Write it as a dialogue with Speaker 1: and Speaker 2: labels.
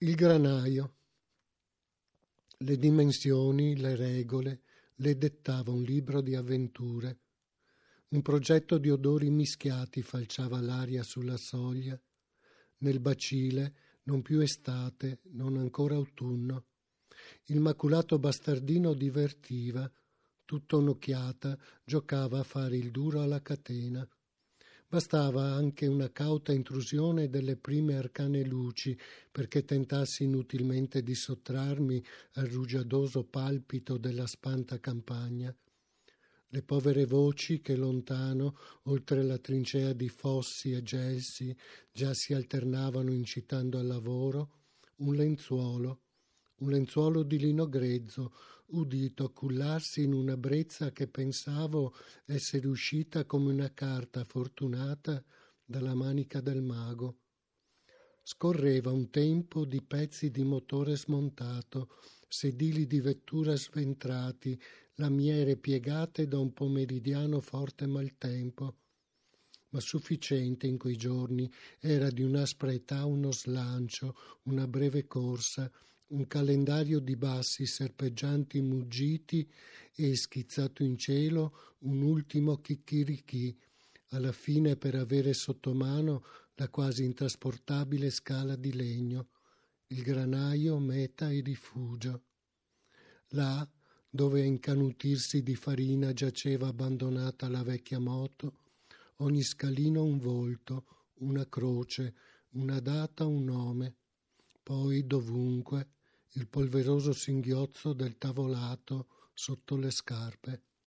Speaker 1: Il granaio. Le dimensioni, le regole, le dettava un libro di avventure. Un progetto di odori mischiati falciava l'aria sulla soglia. Nel bacile, non più estate, non ancora autunno. Il maculato bastardino divertiva, tutto un'occhiata, giocava a fare il duro alla catena. Bastava anche una cauta intrusione delle prime arcane luci perché tentassi inutilmente di sottrarmi al rugiadoso palpito della spanta campagna. Le povere voci che lontano, oltre la trincea di fossi e gelsi, già si alternavano incitando al lavoro, un lenzuolo, un lenzuolo di lino grezzo, udito cullarsi in una brezza che pensavo essere uscita come una carta fortunata dalla manica del mago. Scorreva un tempo di pezzi di motore smontato, sedili di vettura sventrati, lamiere piegate da un pomeridiano forte maltempo. Ma sufficiente in quei giorni era di un'aspra età uno slancio, una breve corsa, un calendario di bassi serpeggianti muggiti e schizzato in cielo un ultimo chicchirichì, alla fine per avere sotto mano la quasi intrasportabile scala di legno, il granaio, meta e rifugio. Là, dove a incanutirsi di farina giaceva abbandonata la vecchia moto, ogni scalino un volto, una croce, una data, un nome. Poi dovunque il polveroso singhiozzo del tavolato sotto le scarpe.